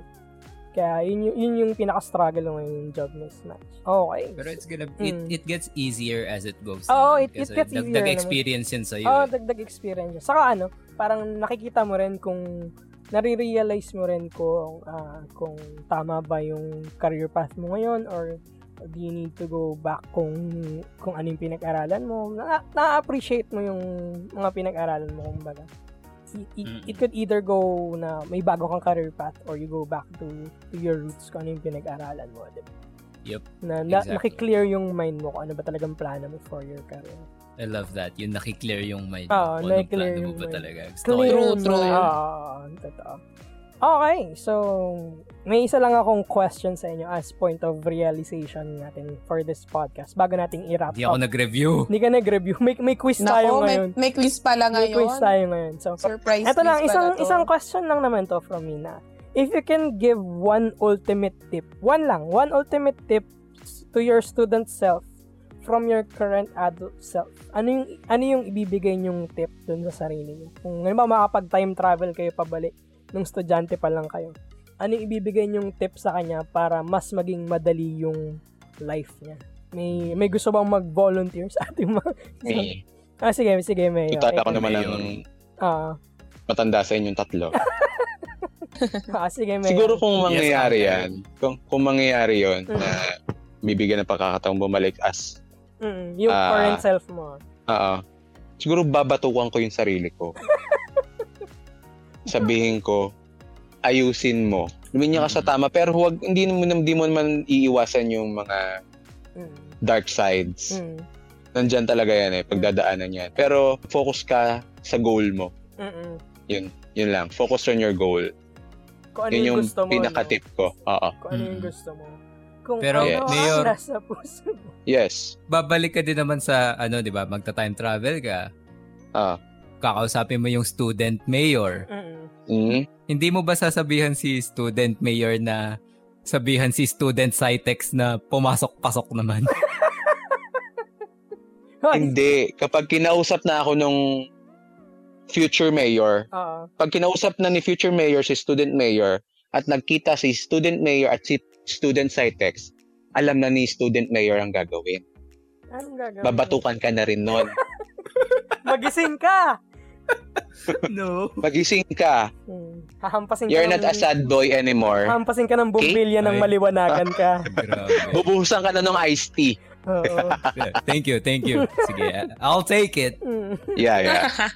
A: Kaya, yun, yun yung pinaka-struggle ng yung job mismatch. Okay.
B: Pero it's gonna, it,
A: Mm.
B: it gets easier as it goes.
A: Oo,
B: naman.
A: it- it gets easier
B: dagdag
A: naman.
B: experience yun sa'yo.
A: Oo,
B: eh.
A: dagdag experience. Saka ano, parang nakikita mo rin kung nare-realize mo rin kung ah, kung tama ba yung career path mo ngayon or do you need to go back kung kung ano yung pinag-aralan mo. Na, na-appreciate mo yung mga pinag-aralan mo kumbaga. It, it, it could either go na may bago kang career path or you go back to to your roots kung ano yung pinag-aralan mo. Diba?
B: Yep,
A: Na, na
B: exactly.
A: nakiklear yung mind mo kung ano ba talagang plano mo for your career.
B: I love that. Yung nakiklear yung mind
A: Oo,
B: mo. Kung anong
A: nakiklear
B: plano mo
A: yung
B: ba
A: mind.
B: talaga. Gusto ko
A: Clear
B: yun.
C: True, true.
A: Oo, totoo. Okay, so may isa lang akong question sa inyo as point of realization natin for this podcast bago nating i-wrap
B: Hindi ako
A: up.
B: nag-review.
A: Hindi ka nag-review. May, may quiz tayo
C: Nako, may,
A: ngayon.
C: may quiz pala
A: May
C: ngayon.
A: quiz tayo ngayon. So,
C: Surprise
A: eto lang, isang,
C: to.
A: isang question lang naman to from me na. If you can give one ultimate tip, one lang, one ultimate tip to your student self from your current adult self, ano yung, ano yung ibibigay nyong tip dun sa sarili niyo? Kung halimbawa makapag-time travel kayo pabalik nung estudyante pa lang kayo, ano yung ibibigay nyong tip sa kanya para mas maging madali yung life niya? May may gusto bang mag-volunteer sa ating mga...
D: May, [LAUGHS]
A: Ah, sige, sige, may.
D: Tutat ako
A: okay.
D: naman ng
B: Mayor.
A: Ah,
D: matanda sa inyong tatlo. [LAUGHS]
A: ah, sige, may.
D: Siguro kung
B: Yes,
D: mangyayari
B: Uncle.
D: yan, kung, kung mangyayari yon
A: Mm.
D: na bibigyan ng pagkakataong bumalik as,
A: Mm, yung
D: Ah.
A: current self mo.
D: oo, siguro babatukan ko yung sarili ko. [LAUGHS] Sabihin ko, ayusin mo. Luminya ka sa tama, pero huwag, hindi mo, hindi mo naman iiwasan yung mga
A: Mm.
D: dark sides.
A: Mm.
D: Nandyan talaga yan eh, pagdadaanan yan. Pero focus ka sa goal mo.
A: Mm-mm.
D: Yun lang, focus on your goal.
A: Kung ano
D: Yun
A: yung, gusto mo.
D: pinaka-tip ko. Oo.
A: Kung ano yung
B: Mm.
A: gusto mo. Kung
B: Pero,
A: ano
D: Yes.
A: ang
B: Mayor-
A: nasa puso mo.
D: Yes.
B: Babalik ka din naman sa, ano, di ba, magta-time travel ka.
D: Ah.
B: Kakausapin mo yung student mayor.
A: Mm-mm.
D: Mm.
B: Hindi mo ba sasabihan si student mayor na sabihan si student Cytex na pumasok-pasok naman? [LAUGHS]
D: Hindi. Kapag kinausap na ako nung future mayor,
A: Oo.
D: pag kinausap na ni future mayor si student mayor at nagkita si student mayor at si student Cytex, alam na ni student mayor ang gagawin.
A: Anong gagawin?
D: Babatukan ka na rin nun. [LAUGHS]
A: Magising ka! [LAUGHS]
B: no.
D: Magising ka.
A: Hmm. Hahampasin ka
D: You're
A: ng,
D: not a sad boy anymore.
A: Hahampasin ka ng bumbilya ng
B: Ay.
A: maliwanagan ka. [LAUGHS]
D: Bubuhusan ka na ng iced tea.
A: Oo. [LAUGHS]
B: thank you, thank you. Sige, I'll take it.
A: Hmm.
D: Yeah, yeah.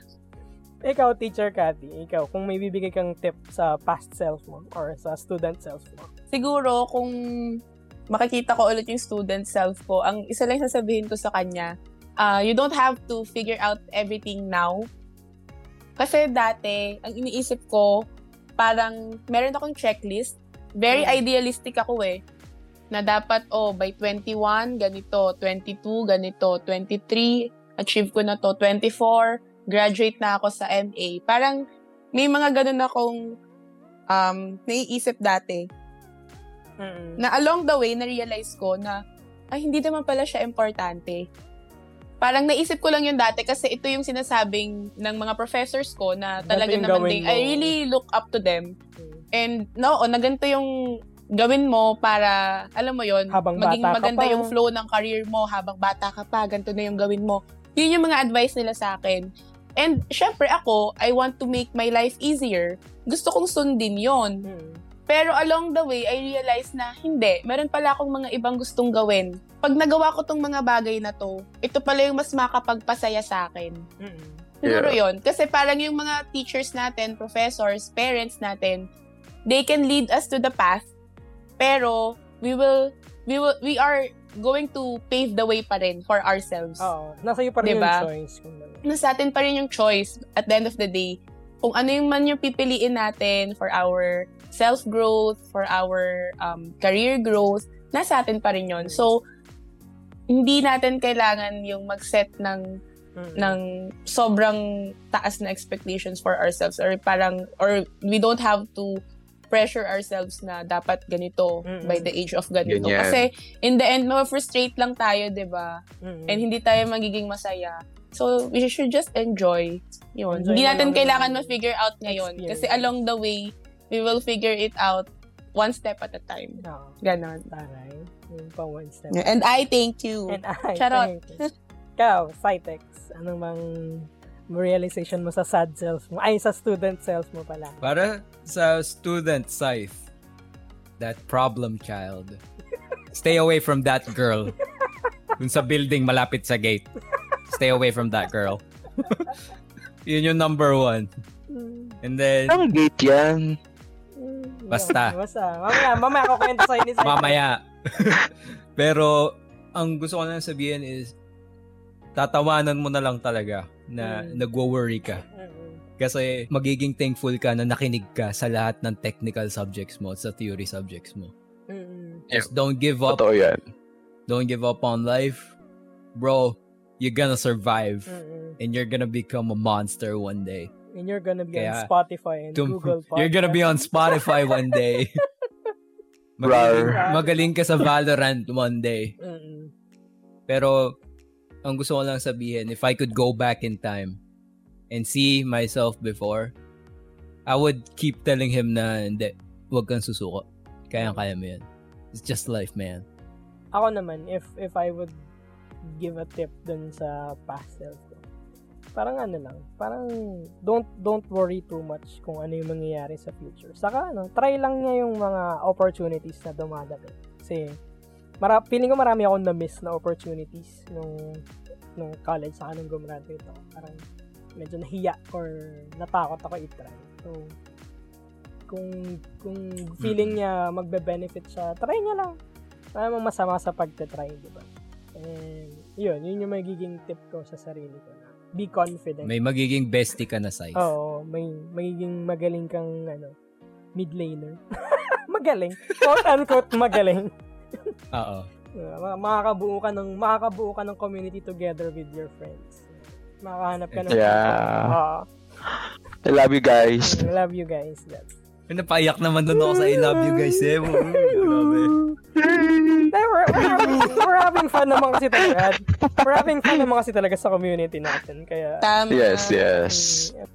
A: Ikaw, Teacher Cathy, ikaw, kung may bibigay kang tip sa past self mo or sa student self mo.
C: Siguro, kung makikita ko ulit yung student self ko, ang isa lang sasabihin ko sa kanya, uh, you don't have to figure out everything now. Kasi dati, ang iniisip ko, parang meron akong checklist. Very
A: Mm.
C: idealistic ako eh. Na dapat, oh, by 21, ganito. 22, ganito. 23, achieve ko na to. 24, graduate na ako sa MA. Parang may mga ganun akong um, naiisip dati
A: Mm-mm.
C: na along the way, na-realize ko na, ay, hindi naman pala siya importante. Parang naisip ko lang yun dati kasi ito yung sinasabing ng mga professors ko na talaga naman din,
A: mo.
C: I really look up to them.
A: Mm.
C: And no, na ganito yung gawin mo para, alam mo yon
A: Habang
C: maging maganda yung flow ng career mo habang bata ka pa, ganito na yung gawin mo. Yun yung mga advice nila sa akin. And syempre ako, I want to make my life easier. Gusto kong sundin yon
A: Mm.
C: pero along the way, I realized na hindi. Meron pala akong mga ibang gustong gawin. Pag nagawa ko tong mga bagay na to, ito pala yung mas makapagpasaya sa akin.
A: Mm-mm.
C: Siguro yon Kasi parang yung mga teachers natin, professors, parents natin, they can lead us to the path, pero we will, we will, we are going to pave the way pa rin for ourselves.
A: Oo. Nasa iyo pa rin
C: Diba?
A: yung choice. Ano.
C: na sa atin pa rin yung choice at the end of the day. Kung ano yung man yung pipiliin natin for our self-growth, for our um, career growth, nasa atin pa rin yun. So, hindi natin kailangan yung mag-set ng
A: Mm-mm.
C: ng sobrang taas na expectations for ourselves or parang or we don't have to pressure ourselves na dapat ganito
A: Mm-mm.
C: by the age of ganito.
D: Ganyan.
C: Kasi in the end, ma-frustrate lang tayo, 'di ba?
A: Mm-mm.
C: and hindi tayo magiging masaya. So, we should just enjoy. Yun.
A: Enjoy
C: hindi natin
A: lang
C: kailangan ma-figure out ngayon.
A: experience.
C: Kasi along the way, we will figure it out one step at a time.
A: Oo.
C: Ganon.
A: Taray. Yung pa one step.
C: And I thank you.
A: And I,
C: Charot.
A: thank you. Ikaw, Cytex, ano mang realization mo sa sad self mo? Ay, sa student self mo pala.
B: Para sa student Scythe, that problem child, stay away from that girl. Dun sa building malapit sa gate. Stay away from that girl. [LAUGHS] Yun yung number one. And then,
D: Ang gate yan.
B: Basta. [LAUGHS]
A: Basta. Mamaya, mamaya ako kwento sa'yo ni Cytex.
B: mamaya. [LAUGHS] Pero, ang gusto ko na sabihin is, tatawanan mo na lang talaga na
A: Mm.
B: nagwo-worry ka.
A: Mm-mm.
B: Kasi magiging thankful ka na nakinig ka sa lahat ng technical subjects mo, sa theory subjects mo.
A: Mm-mm.
B: Just don't give up.
D: Totoo yan.
B: Don't give up on life. Bro, you're gonna survive.
A: Mm-mm.
B: And you're gonna become a monster one day.
A: And you're gonna be on
B: Kaya,
A: Spotify and
B: Tum-
A: Google Podcast. [LAUGHS]
B: you're gonna be on Spotify one day. [LAUGHS] magaling, magaling ka sa Valorant one day.
A: Mm-mm.
B: Pero, ang gusto ko lang sabihin, if I could go back in time and see myself before, I would keep telling him na, hindi, huwag kang susuko. Kaya-kaya mo yan. It's just life, man.
A: Ako naman, if if I would give a tip dun sa past self ko, parang ano lang, parang don't don't worry too much kung ano yung mangyayari sa future. Saka ano, try lang niya yung mga opportunities na dumadating. Kasi, mara, feeling ko marami akong na-miss na opportunities nung nung college saka nung gumraduate ako. Parang medyo nahiya or natakot ako i-try. So, kung kung feeling niya magbe-benefit siya, try niya lang. Wala namang masama sa pagte-try, di ba? And, yun, yun yung magiging tip ko sa sarili ko na be confident.
B: May magiging bestie ka na, Scythe.
A: Oo, may magiging magaling kang, ano, mid laner. [LAUGHS] magaling. Quote unquote magaling. [LAUGHS]
B: Oo.
A: Uh, ma- makakabuo ka ng makakabuo ka ng community together with your friends. Makakahanap ka ng
D: Yeah.
A: Oo.
D: I love you guys.
A: I love you guys. That's
B: Napaiyak naman doon ako sa I love you guys eh. [LAUGHS] Grabe.
A: we're, we're, having, we're having fun naman kasi talaga. We're having fun naman kasi talaga sa community natin. Kaya,
C: Tama.
D: Yes, yes.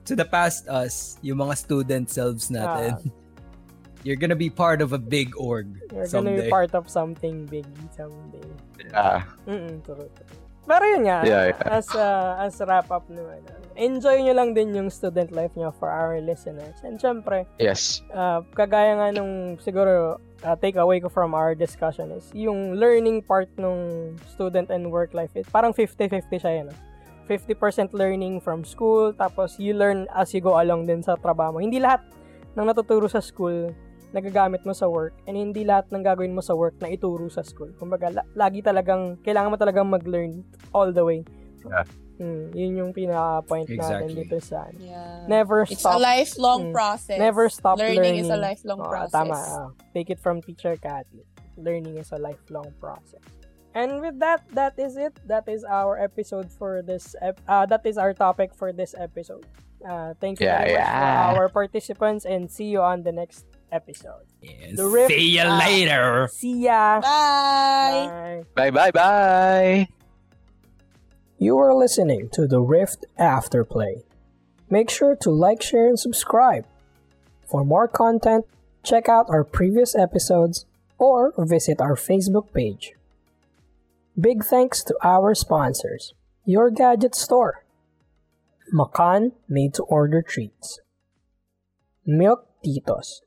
B: To the past us, yung mga student selves natin,
A: Ah. [LAUGHS]
B: you're gonna be part of a big org
A: you're gonna
B: someday.
A: be part of something big someday.
D: Yeah.
A: Mm-mm, true, true. Pero yun nga,
D: Yeah, yeah.
A: as uh, as wrap up naman. Enjoy nyo lang din yung student life nyo for our listeners. And syempre,
D: Yes.
A: uh, kagaya nga nung siguro uh, take away ko from our discussion is yung learning part nung student and work life is parang 50-50 siya yun. ah. 50% learning from school, tapos you learn as you go along din sa trabaho mo. Hindi lahat ng natuturo sa school nagagamit mo sa work and hindi lahat ng gagawin mo sa work na ituro sa school. Kumbaga, la- lagi talagang, kailangan mo talagang mag-learn all the way.
D: Yeah.
A: Hmm, yun yung pinaka-point natin
B: Exactly.
A: dito sa ano.
C: Yeah.
A: Never
C: It's
A: stop.
C: a lifelong
A: Mm.
C: process.
A: Never stop learning.
C: Learning is a lifelong
A: Oo,
C: process.
A: Tama. ah. take it from Teacher Cathy. Learning is a lifelong process. And with that, that is it. That is our episode for this. Ep- uh, that is our topic for this episode. Uh, thank you
D: Yeah,
A: very much for
D: yeah.
A: our participants and see you on the next episode.
B: Yeah,
A: The riff-
B: See you
A: ah.
B: later.
A: See ya.
C: Bye!
A: Bye.
D: Bye, bye, bye.
A: You are listening to the Rift Afterplay. Make sure to like, share, and subscribe. For more content, check out our previous episodes or visit our Facebook page. Big thanks to our sponsors, Your Gadget Store, Makan Made to Order Treats, Milk Titos,